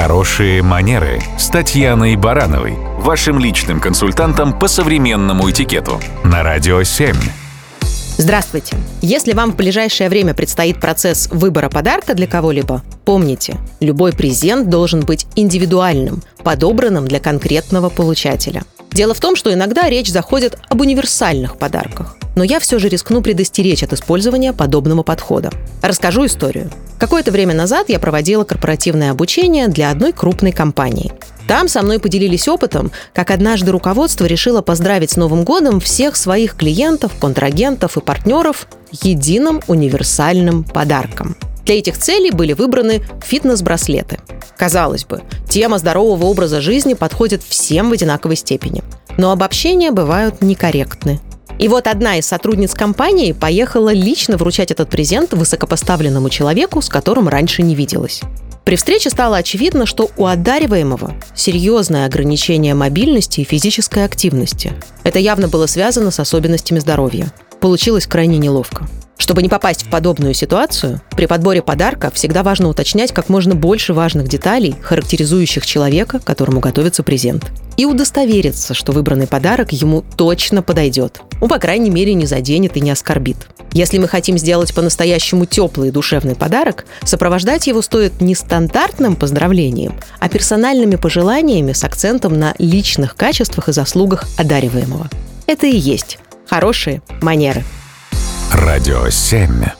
Хорошие манеры с Татьяной Барановой, вашим личным консультантом по современному этикету на Радио 7. Здравствуйте! Если вам в ближайшее время предстоит процесс выбора подарка для кого-либо, помните, любой презент должен быть индивидуальным, подобранным для конкретного получателя. Дело в том, что иногда речь заходит об универсальных подарках. Но я все же рискну предостеречь от использования подобного подхода. Расскажу историю. Какое-то время назад я проводила корпоративное обучение для одной крупной компании. Там со мной поделились опытом, как однажды руководство решило поздравить с Новым годом всех своих клиентов, контрагентов и партнеров единым универсальным подарком. Для этих целей были выбраны фитнес-браслеты. Казалось бы, тема здорового образа жизни подходит всем в одинаковой степени. Но обобщения бывают некорректны. И вот одна из сотрудниц компании поехала лично вручать этот презент высокопоставленному человеку, с которым раньше не виделась. При встрече стало очевидно, что у одариваемого серьезное ограничение мобильности и физической активности. Это явно было связано с особенностями здоровья. Получилось крайне неловко. Чтобы не попасть в подобную ситуацию, при подборе подарка всегда важно уточнять как можно больше важных деталей, характеризующих человека, которому готовится презент. И удостовериться, что выбранный подарок ему точно подойдет. Ну, по крайней мере, не заденет и не оскорбит. Если мы хотим сделать по-настоящему теплый и душевный подарок, сопровождать его стоит не стандартным поздравлением, а персональными пожеланиями с акцентом на личных качествах и заслугах одариваемого. Это и есть хорошие манеры. Радио 7.